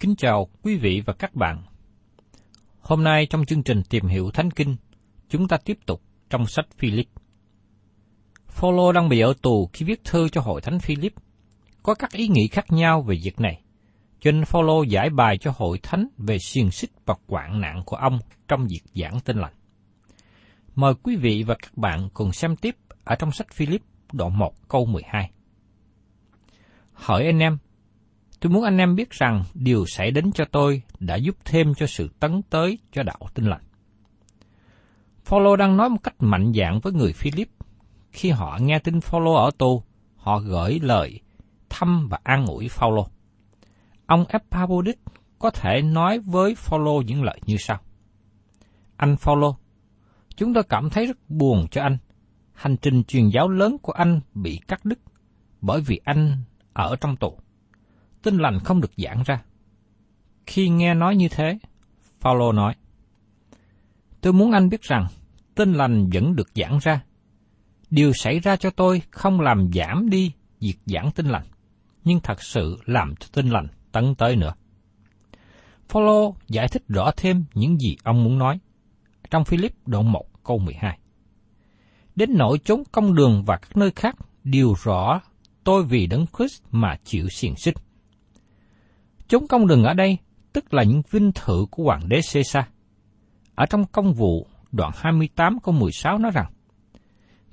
Kính chào quý vị và các bạn. Hôm nay trong chương trình tìm hiểu Thánh Kinh, chúng ta tiếp tục trong sách Philip. Phaolô đang bị ở tù khi viết thư cho hội thánh Philip. Có các ý nghĩ khác nhau về việc này. Cho nên Phaolô giải bài cho hội thánh về xiềng xích và quạng nạn của ông trong việc giảng tin lành. Mời quý vị và các bạn cùng xem tiếp ở trong sách Philip đoạn 1 câu 12. Hỏi anh em, tôi muốn anh em biết rằng điều xảy đến cho tôi đã giúp thêm cho sự tấn tới cho đạo tinh lành. Phaolô đang nói một cách mạnh dạn với người Philip. Khi họ nghe tin Phaolô ở tù, họ gửi lời thăm và an ủi Phaolô. Ông Epaphroditus có thể nói với Phaolô những lời như sau: Anh Phaolô, chúng tôi cảm thấy rất buồn cho anh. Hành trình truyền giáo lớn của anh bị cắt đứt bởi vì anh ở trong tù. Tin lành không được giảng ra. Khi nghe nói như thế, Phaolô nói: Tôi muốn anh biết rằng tin lành vẫn được giảng ra. Điều xảy ra cho tôi không làm giảm đi việc giảng tin lành, nhưng thật sự làm cho tin lành tấn tới nữa. Phaolô giải thích rõ thêm những gì ông muốn nói trong Philip đoạn 1 câu 12. Đến nỗi chốn công đường và các nơi khác đều rõ tôi vì đấng Christ mà chịu xiềng xích. Chốn công đường ở đây tức là những vinh thự của hoàng đế Caesar. Ở trong công vụ đoạn 28 câu 16 nói rằng,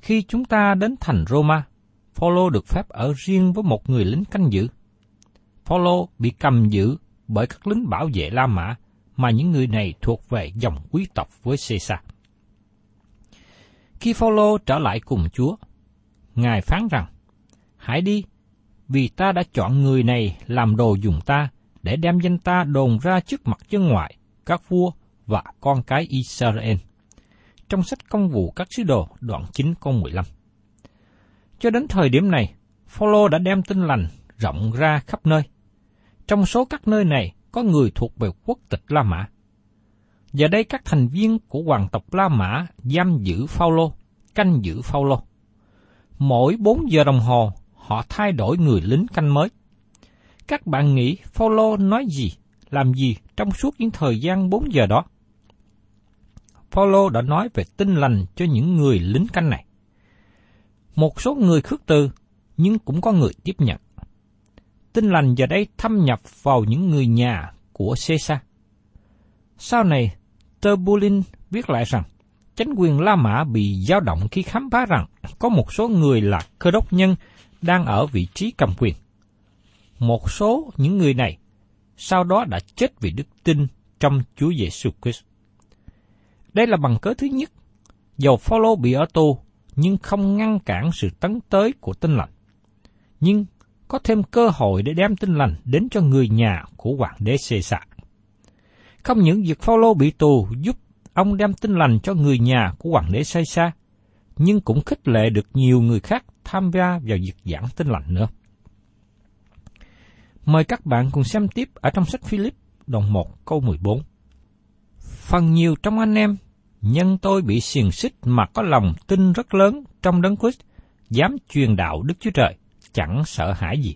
Khi chúng ta đến thành Roma, Phaolô được phép ở riêng với một người lính canh giữ. Phaolô bị cầm giữ bởi các lính bảo vệ La Mã mà những người này thuộc về dòng quý tộc với Caesar. Khi Phaolô trở lại cùng Chúa, Ngài phán rằng, Hãy đi, vì ta đã chọn người này làm đồ dùng ta để đem danh ta đồn ra trước mặt dân ngoại, các vua và con cái Israel. Trong sách công vụ các sứ đồ đoạn 9 câu 15. Cho đến thời điểm này, Phaolô đã đem tin lành rộng ra khắp nơi. Trong số các nơi này có người thuộc về quốc tịch La Mã. Giờ đây các thành viên của hoàng tộc La Mã giam giữ Phaolô, canh giữ Phaolô. Mỗi 4 giờ đồng hồ, họ thay đổi người lính canh mới. Các bạn nghĩ Phaolô nói gì, làm gì trong suốt những thời gian 4 giờ đó? Phaolô đã nói về tin lành cho những người lính canh này. Một số người khước từ, nhưng cũng có người tiếp nhận. Tin lành giờ đây thâm nhập vào những người nhà của Caesar. Sau này, Turbulin viết lại rằng, chính quyền La Mã bị dao động khi khám phá rằng có một số người là cơ đốc nhân đang ở vị trí cầm quyền. Một số những người này sau đó đã chết vì đức tin trong Chúa Giêsu Christ. Đây là bằng cớ thứ nhất, dầu Phaolô bị ở tù nhưng không ngăn cản sự tấn tới của tin lành. Nhưng có thêm cơ hội để đem tin lành đến cho người nhà của hoàng đế xê xạ. Không những việc Phaolô bị tù giúp ông đem tin lành cho người nhà của hoàng đế xê xa, nhưng cũng khích lệ được nhiều người khác tham gia vào việc giảng tin lành nữa. Mời các bạn cùng xem tiếp ở trong sách Philip đoạn 1 câu 14. Phần nhiều trong anh em, nhân tôi bị xiềng xích mà có lòng tin rất lớn trong đấng Christ, dám truyền đạo Đức Chúa Trời, chẳng sợ hãi gì.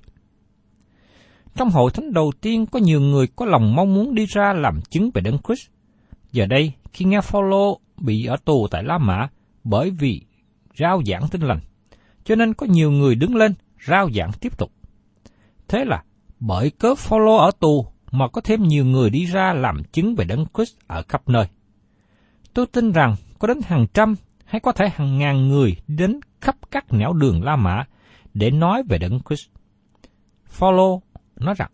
Trong hội thánh đầu tiên có nhiều người có lòng mong muốn đi ra làm chứng về đấng Christ. Giờ đây, khi nghe Phaolô bị ở tù tại La Mã bởi vì rao giảng tin lành, cho nên có nhiều người đứng lên rao giảng tiếp tục. Thế là bởi cớ Phaolô ở tù mà có thêm nhiều người đi ra làm chứng về đấng Christ ở khắp nơi. Tôi tin rằng có đến hàng trăm hay có thể hàng ngàn người đến khắp các nẻo đường La Mã để nói về đấng Christ. Phaolô nói rằng,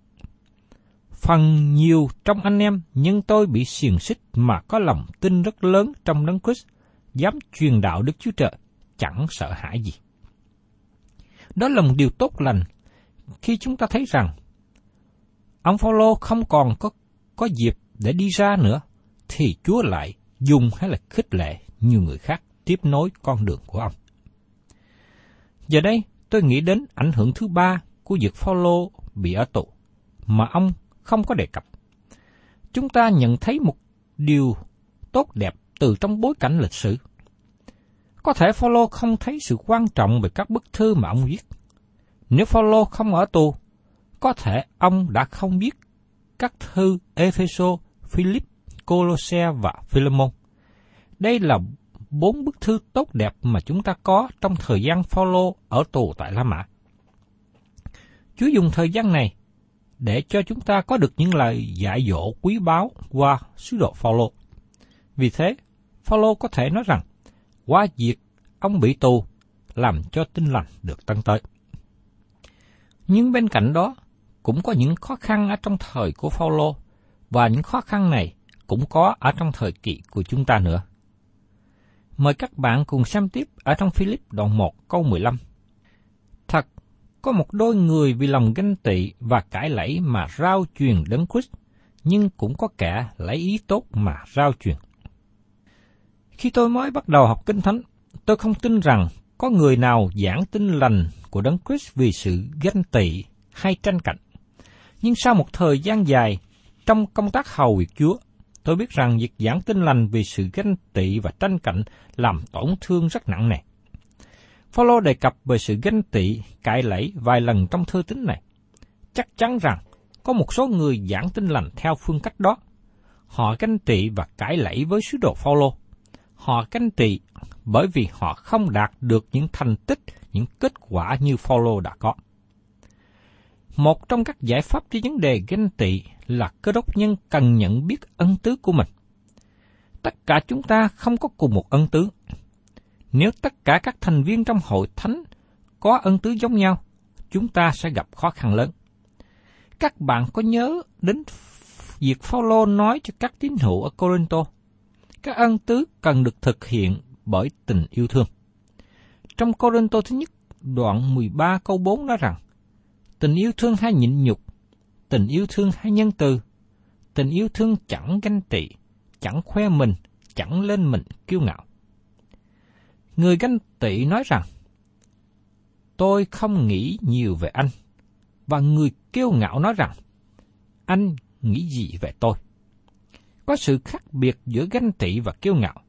phần nhiều trong anh em nhưng tôi bị xiềng xích mà có lòng tin rất lớn trong đấng Christ, dám truyền đạo Đức Chúa Trời, chẳng sợ hãi gì. Đó là một điều tốt lành khi chúng ta thấy rằng ông Phaolô không còn có có dịp để đi ra nữa, thì Chúa lại dùng hay là khích lệ nhiều người khác tiếp nối con đường của ông. Giờ đây, tôi nghĩ đến ảnh hưởng thứ ba của việc Phaolô bị ở tù mà ông không có đề cập. Chúng ta nhận thấy một điều tốt đẹp từ trong bối cảnh lịch sử. Có thể Phaolô không thấy sự quan trọng về các bức thư mà ông viết. Nếu Phaolô không ở tù, có thể ông đã không biết các thư Epheso, Philip, Colosse và Philemon. Đây là bốn bức thư tốt đẹp mà chúng ta có trong thời gian Phaolô ở tù tại La Mã. Chúa dùng thời gian này để cho chúng ta có được những lời dạy dỗ quý báu qua sứ đồ Phaolô. Vì thế, Phaolô có thể nói rằng, qua việc ông bị tù, làm cho tinh lành được tăng tới. Nhưng bên cạnh đó, cũng có những khó khăn ở trong thời của Phaolô và những khó khăn này cũng có ở trong thời kỳ của chúng ta nữa. Mời các bạn cùng xem tiếp ở trong Philip đoạn 1 câu 15. Thật, có một đôi người vì lòng ganh tị và cãi lẫy mà rao truyền đấng Christ, nhưng cũng có kẻ lấy ý tốt mà rao truyền. Khi tôi mới bắt đầu học Kinh Thánh, tôi không tin rằng có người nào giảng tin lành của đấng Christ vì sự ganh tị hay tranh cạnh. Nhưng sau một thời gian dài trong công tác hầu việc Chúa, tôi biết rằng việc giảng tin lành vì sự ganh tị và tranh cạnh làm tổn thương rất nặng nề. Phaolô đề cập về sự ganh tị, cãi lẫy vài lần trong thư tín này. Chắc chắn rằng có một số người giảng tin lành theo phương cách đó. Họ ganh tị và cãi lẫy với sứ đồ Phaolô. Họ ganh tị bởi vì họ không đạt được những thành tích, những kết quả như Phaolô đã có. Một trong các giải pháp cho vấn đề ganh tị là cơ đốc nhân cần nhận biết ân tứ của mình. Tất cả chúng ta không có cùng một ân tứ. Nếu tất cả các thành viên trong hội thánh có ân tứ giống nhau, chúng ta sẽ gặp khó khăn lớn. Các bạn có nhớ đến việc Phaolô nói cho các tín hữu ở Corinto, các ân tứ cần được thực hiện bởi tình yêu thương. Trong Corinto thứ nhất, đoạn 13 câu 4 nói rằng, Tình yêu thương hay nhịn nhục, tình yêu thương hay nhân từ, tình yêu thương chẳng ganh tị, chẳng khoe mình, chẳng lên mình kiêu ngạo. Người ganh tị nói rằng, tôi không nghĩ nhiều về anh, và người kiêu ngạo nói rằng, anh nghĩ gì về tôi? Có sự khác biệt giữa ganh tị và kiêu ngạo.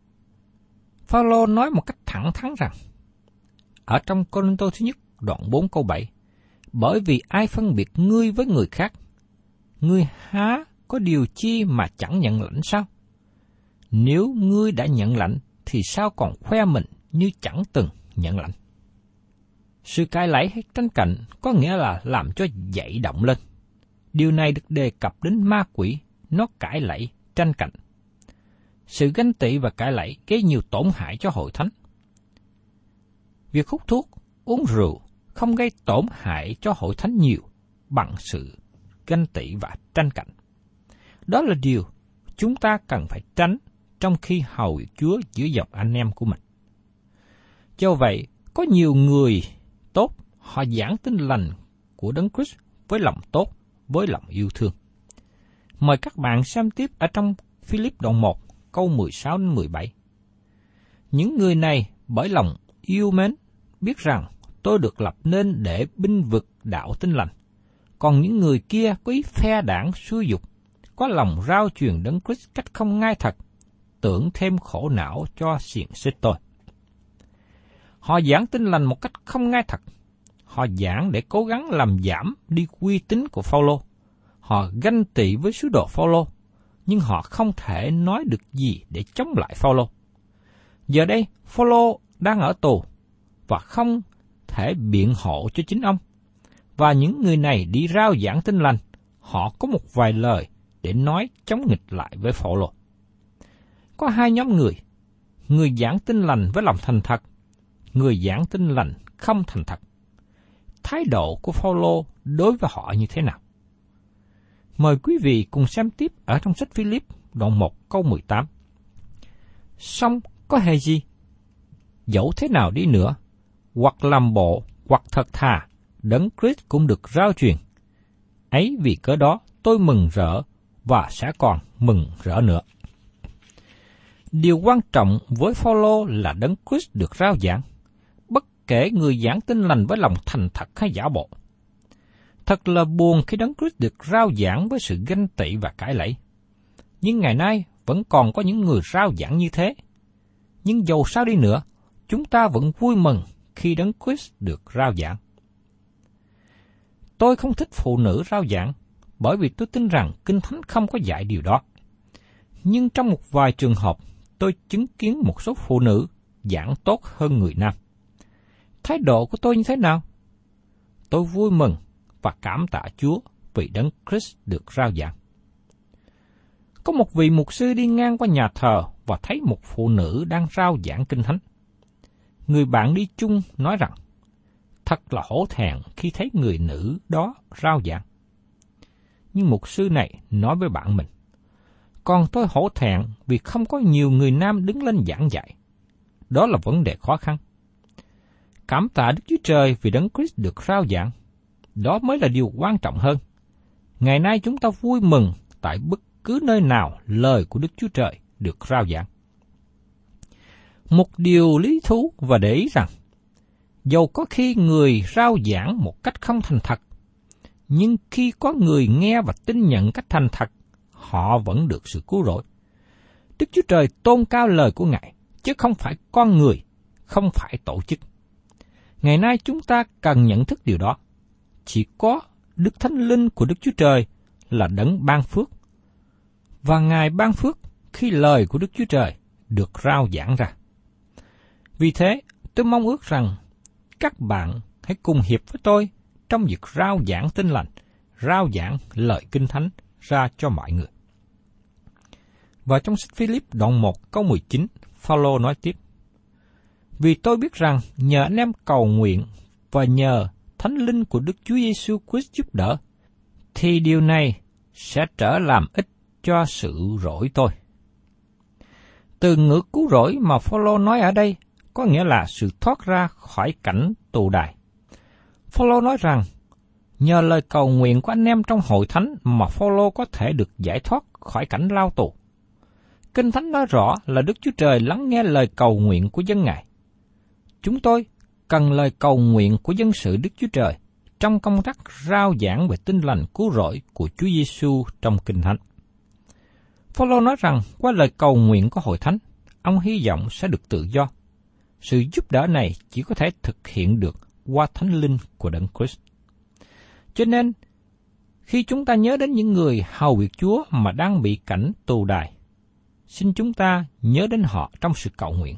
Phaolô nói một cách thẳng thắn rằng, ở trong Corinto thứ nhất, đoạn 4 câu 7, bởi vì ai phân biệt ngươi với người khác? Ngươi há có điều chi mà chẳng nhận lãnh sao? Nếu ngươi đã nhận lãnh, thì sao còn khoe mình như chẳng từng nhận lãnh? Sự cai lấy hay tranh cạnh có nghĩa là làm cho dậy động lên. Điều này được đề cập đến ma quỷ, nó cãi lẫy, tranh cạnh sự ganh tị và cãi lẫy gây nhiều tổn hại cho hội thánh. Việc hút thuốc, uống rượu không gây tổn hại cho hội thánh nhiều bằng sự ganh tị và tranh cạnh. Đó là điều chúng ta cần phải tránh trong khi hầu việc Chúa giữa dòng anh em của mình. Do vậy, có nhiều người tốt, họ giảng tin lành của Đấng Christ với lòng tốt, với lòng yêu thương. Mời các bạn xem tiếp ở trong Philip đoạn 1, câu 16 đến 17. Những người này bởi lòng yêu mến biết rằng tôi được lập nên để binh vực đạo tinh lành. Còn những người kia có ý phe đảng xúi dục, có lòng rao truyền đấng Christ cách không ngay thật, tưởng thêm khổ não cho xiển xích tôi. Họ giảng tin lành một cách không ngay thật. Họ giảng để cố gắng làm giảm đi uy tín của Phaolô. Họ ganh tị với sứ đồ Phaolô, nhưng họ không thể nói được gì để chống lại Phaolô. Giờ đây, Phaolô đang ở tù và không thể biện hộ cho chính ông. Và những người này đi rao giảng tin lành, họ có một vài lời để nói chống nghịch lại với Phaolô. Có hai nhóm người, người giảng tin lành với lòng thành thật, người giảng tin lành không thành thật. Thái độ của Phaolô đối với họ như thế nào? Mời quý vị cùng xem tiếp ở trong sách Philip đoạn 1 câu 18. Xong có hề gì? Dẫu thế nào đi nữa, hoặc làm bộ, hoặc thật thà, đấng Christ cũng được rao truyền. Ấy vì cớ đó tôi mừng rỡ và sẽ còn mừng rỡ nữa. Điều quan trọng với Phaolô là đấng Christ được rao giảng, bất kể người giảng tin lành với lòng thành thật hay giả bộ. Thật là buồn khi đấng Christ được rao giảng với sự ganh tị và cãi lẫy. Nhưng ngày nay vẫn còn có những người rao giảng như thế. Nhưng dầu sao đi nữa, chúng ta vẫn vui mừng khi đấng Christ được rao giảng. Tôi không thích phụ nữ rao giảng, bởi vì tôi tin rằng Kinh Thánh không có dạy điều đó. Nhưng trong một vài trường hợp, tôi chứng kiến một số phụ nữ giảng tốt hơn người nam. Thái độ của tôi như thế nào? Tôi vui mừng và cảm tạ Chúa vì đấng Christ được rao giảng. Có một vị mục sư đi ngang qua nhà thờ và thấy một phụ nữ đang rao giảng kinh thánh. Người bạn đi chung nói rằng, thật là hổ thẹn khi thấy người nữ đó rao giảng. Nhưng mục sư này nói với bạn mình, còn tôi hổ thẹn vì không có nhiều người nam đứng lên giảng dạy. Đó là vấn đề khó khăn. Cảm tạ Đức Chúa Trời vì Đấng Christ được rao giảng. Đó mới là điều quan trọng hơn. Ngày nay chúng ta vui mừng tại bất cứ nơi nào lời của Đức Chúa Trời được rao giảng. Một điều lý thú và để ý rằng, dầu có khi người rao giảng một cách không thành thật, nhưng khi có người nghe và tin nhận cách thành thật, họ vẫn được sự cứu rỗi. Đức Chúa Trời tôn cao lời của Ngài, chứ không phải con người, không phải tổ chức. Ngày nay chúng ta cần nhận thức điều đó. Chỉ có Đức Thánh Linh của Đức Chúa Trời là đấng ban phước. Và Ngài ban phước khi lời của Đức Chúa Trời được rao giảng ra. Vì thế, tôi mong ước rằng các bạn hãy cùng hiệp với tôi trong việc rao giảng tin lành, rao giảng lời kinh thánh ra cho mọi người. Và trong sách Philip đoạn 1 câu 19, Phaolô nói tiếp: Vì tôi biết rằng nhờ anh em cầu nguyện và nhờ Thánh Linh của Đức Chúa Giêsu Christ giúp đỡ, thì điều này sẽ trở làm ích cho sự rỗi tôi. Từ ngữ cứu rỗi mà Phaolô nói ở đây có nghĩa là sự thoát ra khỏi cảnh tù đài. Phaolô nói rằng, nhờ lời cầu nguyện của anh em trong hội thánh mà Phaolô có thể được giải thoát khỏi cảnh lao tù. Kinh Thánh nói rõ là Đức Chúa Trời lắng nghe lời cầu nguyện của dân Ngài. Chúng tôi cần lời cầu nguyện của dân sự Đức Chúa Trời trong công tác rao giảng về tinh lành cứu rỗi của Chúa Giêsu trong Kinh Thánh. Phaolô nói rằng qua lời cầu nguyện của hội thánh, ông hy vọng sẽ được tự do. Sự giúp đỡ này chỉ có thể thực hiện được qua thánh linh của Đấng Christ. Cho nên, khi chúng ta nhớ đến những người hầu việc Chúa mà đang bị cảnh tù đài, xin chúng ta nhớ đến họ trong sự cầu nguyện.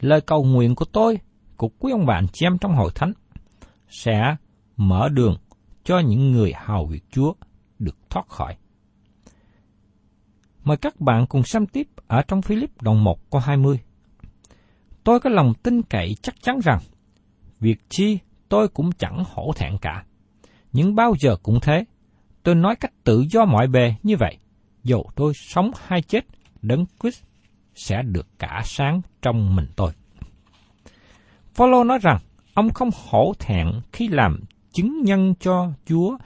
Lời cầu nguyện của tôi, của quý ông bạn chị em trong hội thánh, sẽ mở đường cho những người hầu việc Chúa được thoát khỏi. Mời các bạn cùng xem tiếp ở trong Philip đoạn 1 câu 20. Tôi có lòng tin cậy chắc chắn rằng, việc chi tôi cũng chẳng hổ thẹn cả. Nhưng bao giờ cũng thế, tôi nói cách tự do mọi bề như vậy, dầu tôi sống hay chết, đấng Christ sẽ được cả sáng trong mình tôi. Phaolô nói rằng ông không hổ thẹn khi làm chứng nhân cho Chúa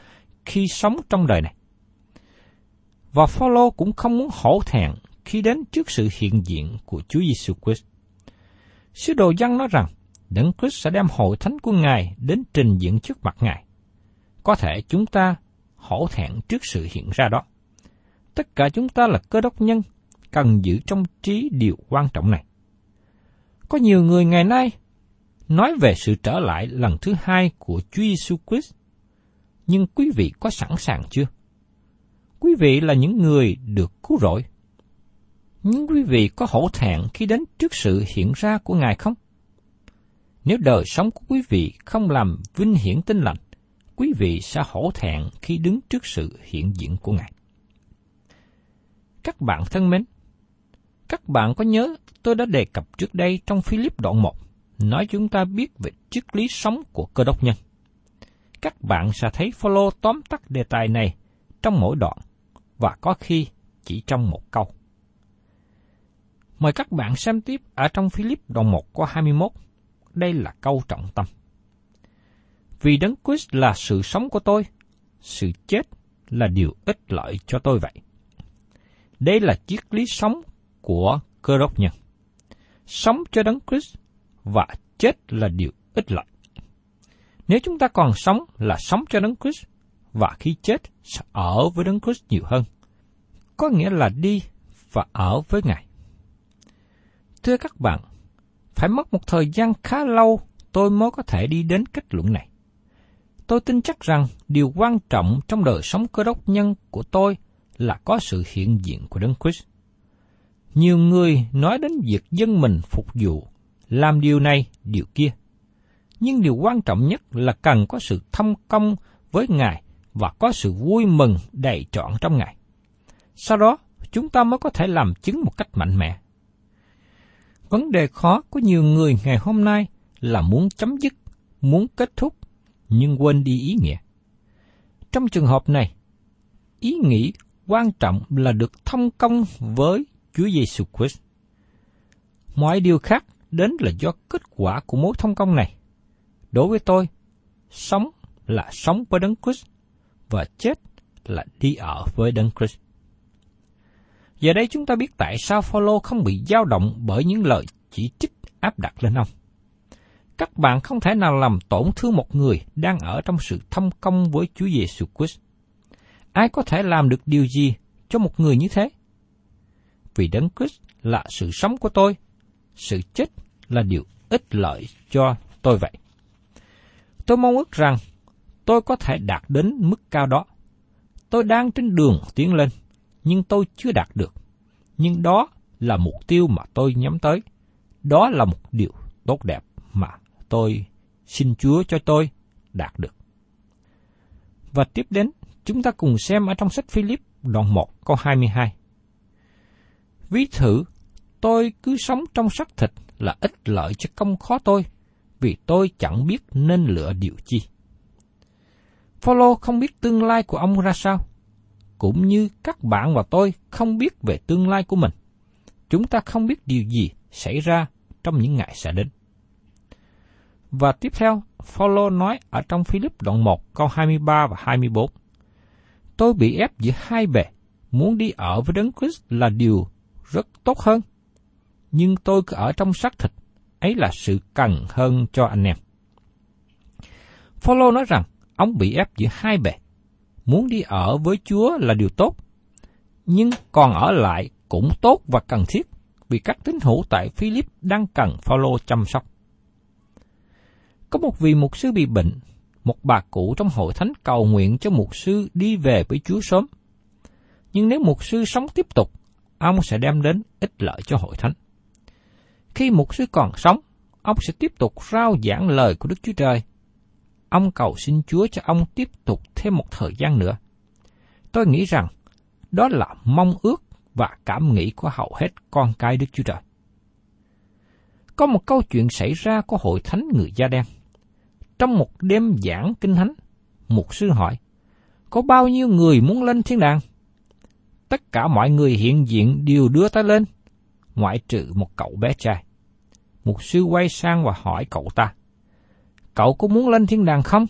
khi sống trong đời này. Và Phaolô cũng không muốn hổ thẹn khi đến trước sự hiện diện của Chúa Giêsu Christ. Sứ đồ dân nói rằng Đấng Christ sẽ đem hội thánh của Ngài đến trình diện trước mặt Ngài. Có thể chúng ta hổ thẹn trước sự hiện ra đó. Tất cả chúng ta là cơ đốc nhân, cần giữ trong trí điều quan trọng này. Có nhiều người ngày nay nói về sự trở lại lần thứ hai của Chúa Giêsu Christ. Nhưng quý vị có sẵn sàng chưa? Quý vị là những người được cứu rỗi. Nhưng quý vị có hổ thẹn khi đến trước sự hiện ra của Ngài không? Nếu đời sống của quý vị không làm vinh hiển tinh lành, quý vị sẽ hổ thẹn khi đứng trước sự hiện diện của Ngài. Các bạn thân mến, các bạn có nhớ tôi đã đề cập trước đây trong Philip đoạn 1, nói chúng ta biết về triết lý sống của cơ đốc nhân. Các bạn sẽ thấy follow tóm tắt đề tài này trong mỗi đoạn, và có khi chỉ trong một câu. Mời các bạn xem tiếp ở trong Philip đoạn 1 có 21. Đây là câu trọng tâm. Vì Đấng Christ là sự sống của tôi, sự chết là điều ích lợi cho tôi vậy. Đây là triết lý sống của cơ đốc nhân. Sống cho Đấng Christ và chết là điều ích lợi. Nếu chúng ta còn sống là sống cho Đấng Christ và khi chết sẽ ở với Đấng Christ nhiều hơn. Có nghĩa là đi và ở với Ngài. Thưa các bạn, phải mất một thời gian khá lâu tôi mới có thể đi đến kết luận này. Tôi tin chắc rằng điều quan trọng trong đời sống cơ đốc nhân của tôi là có sự hiện diện của Đấng Christ. Nhiều người nói đến việc dân mình phục vụ, làm điều này, điều kia. Nhưng điều quan trọng nhất là cần có sự thông công với Ngài và có sự vui mừng đầy trọn trong Ngài. Sau đó, chúng ta mới có thể làm chứng một cách mạnh mẽ. Vấn đề khó của nhiều người ngày hôm nay là muốn chấm dứt, muốn kết thúc, nhưng quên đi ý nghĩa. Trong trường hợp này, ý nghĩ quan trọng là được thông công với Chúa Giêsu Christ. Mọi điều khác đến là do kết quả của mối thông công này. Đối với tôi, sống là sống với Đấng Christ và chết là đi ở với Đấng Christ. Giờ đây chúng ta biết tại sao Phaolô không bị dao động bởi những lời chỉ trích áp đặt lên ông. Các bạn không thể nào làm tổn thương một người đang ở trong sự thâm công với Chúa Giêsu Christ. Ai có thể làm được điều gì cho một người như thế? Vì Đấng Christ là sự sống của tôi, sự chết là điều ích lợi cho tôi vậy. Tôi mong ước rằng tôi có thể đạt đến mức cao đó. Tôi đang trên đường tiến lên, nhưng tôi chưa đạt được. Nhưng đó là mục tiêu mà tôi nhắm tới. Đó là một điều tốt đẹp mà tôi xin Chúa cho tôi đạt được. Và tiếp đến, chúng ta cùng xem ở trong sách Philip đoạn 1 câu 22. Ví thử, tôi cứ sống trong xác thịt là ích lợi cho công khó tôi, vì tôi chẳng biết nên lựa điều chi. Phaolô không biết tương lai của ông ra sao, cũng như các bạn và tôi không biết về tương lai của mình. Chúng ta không biết điều gì xảy ra trong những ngày sẽ đến. Và tiếp theo, Phaolô nói ở trong Philip đoạn 1 câu 23 và 24. Tôi bị ép giữa hai bề, muốn đi ở với Đấng Christ là điều rất tốt hơn. Nhưng tôi cứ ở trong xác thịt, ấy là sự cần hơn cho anh em. Phaolô nói rằng ông bị ép giữa hai bề, muốn đi ở với Chúa là điều tốt, nhưng còn ở lại cũng tốt và cần thiết vì các tín hữu tại Philip đang cần Phaolô chăm sóc. Có một vị mục sư bị bệnh, một bà cụ trong hội thánh cầu nguyện cho mục sư đi về với Chúa sớm. Nhưng nếu mục sư sống tiếp tục, ông sẽ đem đến ích lợi cho hội thánh. Khi mục sư còn sống, ông sẽ tiếp tục rao giảng lời của Đức Chúa Trời. Ông cầu xin Chúa cho ông tiếp tục thêm một thời gian nữa. Tôi nghĩ rằng đó là mong ước và cảm nghĩ của hầu hết con cái Đức Chúa Trời. Có một câu chuyện xảy ra của hội thánh người da đen. Trong một đêm giảng kinh thánh, một sư hỏi, có bao nhiêu người muốn lên thiên đàng? Tất cả mọi người hiện diện đều đưa tay lên, ngoại trừ một cậu bé trai. Một sư quay sang và hỏi cậu ta, cậu có muốn lên thiên đàng không?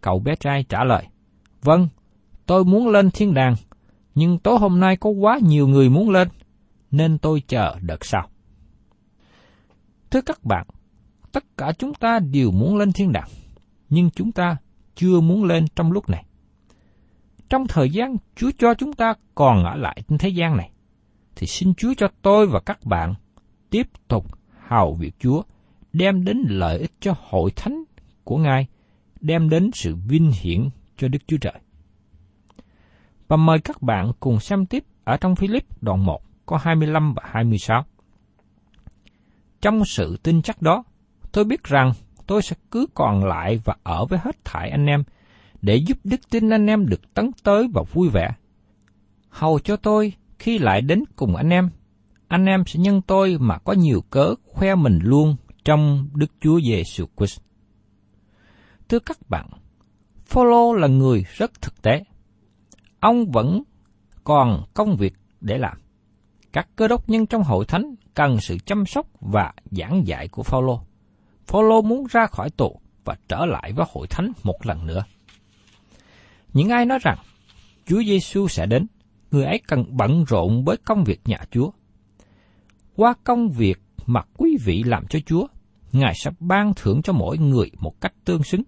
Cậu bé trai trả lời, vâng, tôi muốn lên thiên đàng, nhưng tối hôm nay có quá nhiều người muốn lên, nên tôi chờ đợt sau. Thưa các bạn, tất cả chúng ta đều muốn lên thiên đàng, nhưng chúng ta chưa muốn lên trong lúc này. Trong thời gian Chúa cho chúng ta còn ở lại trên thế gian này, thì xin Chúa cho tôi và các bạn tiếp tục hầu việc Chúa, đem đến lợi ích cho hội thánh của Ngài, đem đến sự vinh hiển cho Đức Chúa Trời. Và mời các bạn cùng xem tiếp ở trong Philip đoạn 1 có 25 và 26. Trong sự tin chắc đó, tôi biết rằng tôi sẽ cứ còn lại và ở với hết thải anh em, để giúp đức tin anh em được tấn tới và vui vẻ. Hầu cho tôi khi lại đến cùng anh em, anh em sẽ nhân tôi mà có nhiều cớ khoe mình luôn trong Đức Chúa Giêsu Christ. Thưa các bạn, Phaolô là người rất thực tế. Ông vẫn còn công việc để làm. Các cơ đốc nhân trong hội thánh cần sự chăm sóc và giảng dạy của Phaolô. Phaolô muốn ra khỏi tù và trở lại với hội thánh một lần nữa. Những ai nói rằng Chúa Giêsu sẽ đến, người ấy cần bận rộn với công việc nhà Chúa. Qua công việc mà quý vị làm cho Chúa, Ngài sẽ ban thưởng cho mỗi người một cách tương xứng.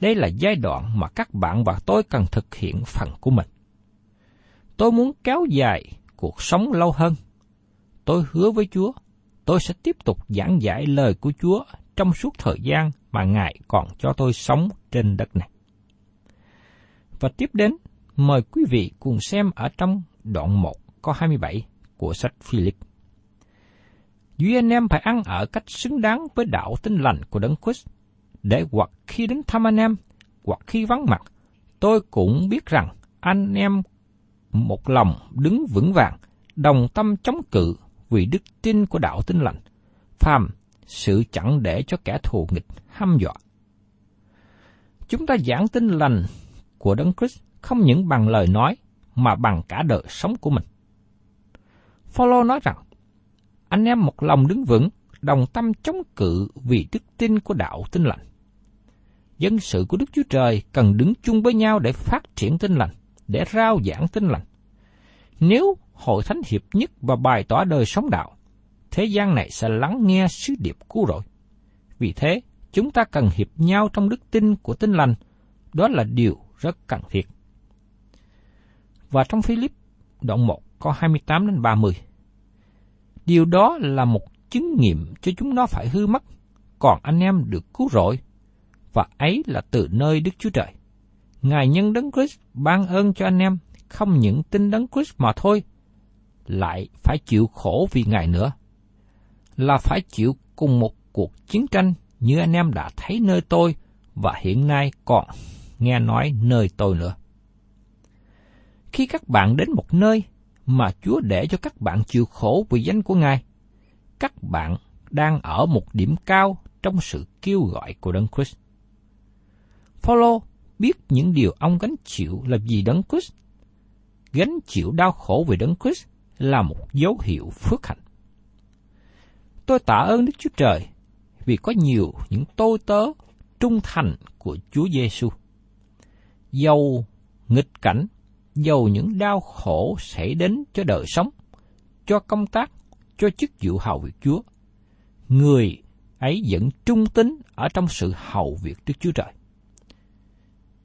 Đây là giai đoạn mà các bạn và tôi cần thực hiện phần của mình. Tôi muốn kéo dài cuộc sống lâu hơn. Tôi hứa với Chúa, tôi sẽ tiếp tục giảng giải lời của Chúa trong suốt thời gian mà Ngài còn cho tôi sống trên đất này. Và tiếp đến, mời quý vị cùng xem ở trong đoạn 1 có 27 của sách Philip. Duy anh em phải ăn ở cách xứng đáng với đạo tinh lành của Đấng Christ, để hoặc khi đến thăm anh em, hoặc khi vắng mặt, tôi cũng biết rằng anh em một lòng đứng vững vàng, đồng tâm chống cự vì đức tin của đạo tinh lành, phàm sự chẳng để cho kẻ thù nghịch hăm dọa. Chúng ta giảng tin lành của Đấng Christ không những bằng lời nói mà bằng cả đời sống của mình. Phaolô nói rằng, anh em một lòng đứng vững, đồng tâm chống cự vì đức tin của đạo tin lành. Dân sự của Đức Chúa Trời cần đứng chung với nhau để phát triển tin lành, để rao giảng tin lành. Nếu hội thánh hiệp nhất và bày tỏ đời sống đạo, thế gian này sẽ lắng nghe sứ điệp cứu rỗi. Vì thế, chúng ta cần hiệp nhau trong đức tin của tin lành, đó là điều rất cần thiết. Và trong Philip đoạn 1 có 28 đến 30. Điều đó là một chứng nghiệm cho chúng nó phải hư mất, còn anh em được cứu rỗi, và ấy là từ nơi Đức Chúa Trời. Ngài nhân đấng Christ ban ơn cho anh em không những tin đấng Christ mà thôi, lại phải chịu khổ vì Ngài nữa. Là phải chịu cùng một cuộc chiến tranh như anh em đã thấy nơi tôi và hiện nay còn nghe nói nơi tôi nữa. Khi các bạn đến một nơi mà Chúa để cho các bạn chịu khổ vì danh của Ngài, các bạn đang ở một điểm cao trong sự kêu gọi của Đấng Christ. Phaolô biết những điều ông gánh chịu là vì Đấng Christ. Gánh chịu đau khổ vì Đấng Christ là một dấu hiệu phước hạnh. Tôi tạ ơn Đức Chúa Trời vì có nhiều những tôi tớ trung thành của Chúa Giêsu. Dầu nghịch cảnh, dầu những đau khổ xảy đến cho đời sống, cho công tác, cho chức vụ hầu việc Chúa, người ấy vẫn trung tín ở trong sự hầu việc Đức Chúa Trời.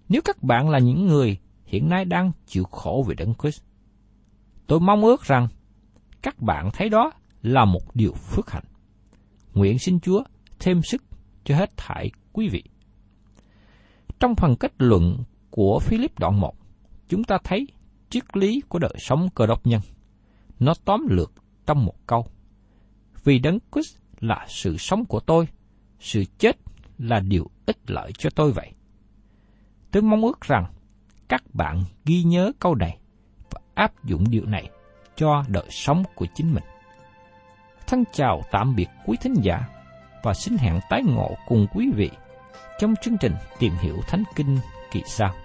Nếu các bạn là những người hiện nay đang chịu khổ vì Đấng Christ, tôi mong ước rằng các bạn thấy đó là một điều phước hạnh. Nguyện xin Chúa thêm sức cho hết thảy quý vị. Trong phần kết luận của Philip đoạn 1, chúng ta thấy triết lý của đời sống cơ đốc nhân. Nó tóm lược trong một câu. Vì đấng Christ là sự sống của tôi, sự chết là điều ích lợi cho tôi vậy. Tôi mong ước rằng các bạn ghi nhớ câu này và áp dụng điều này cho đời sống của chính mình. Thân chào tạm biệt quý thính giả và xin hẹn tái ngộ cùng quý vị trong chương trình Tìm hiểu Thánh Kinh kỳ sau.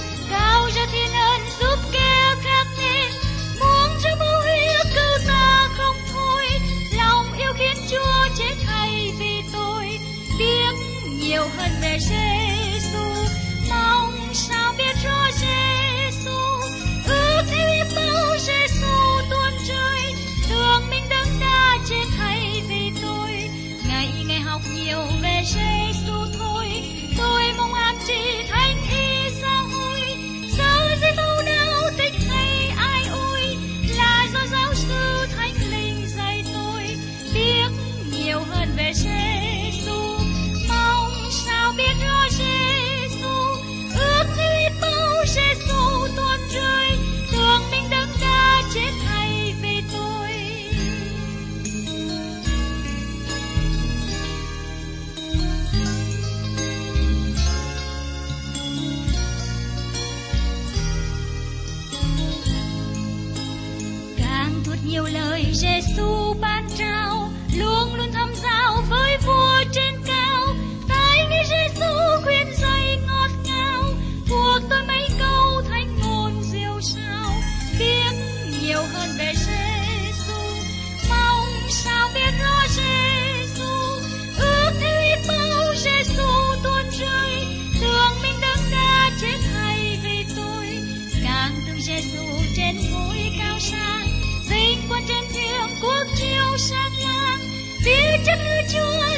joy.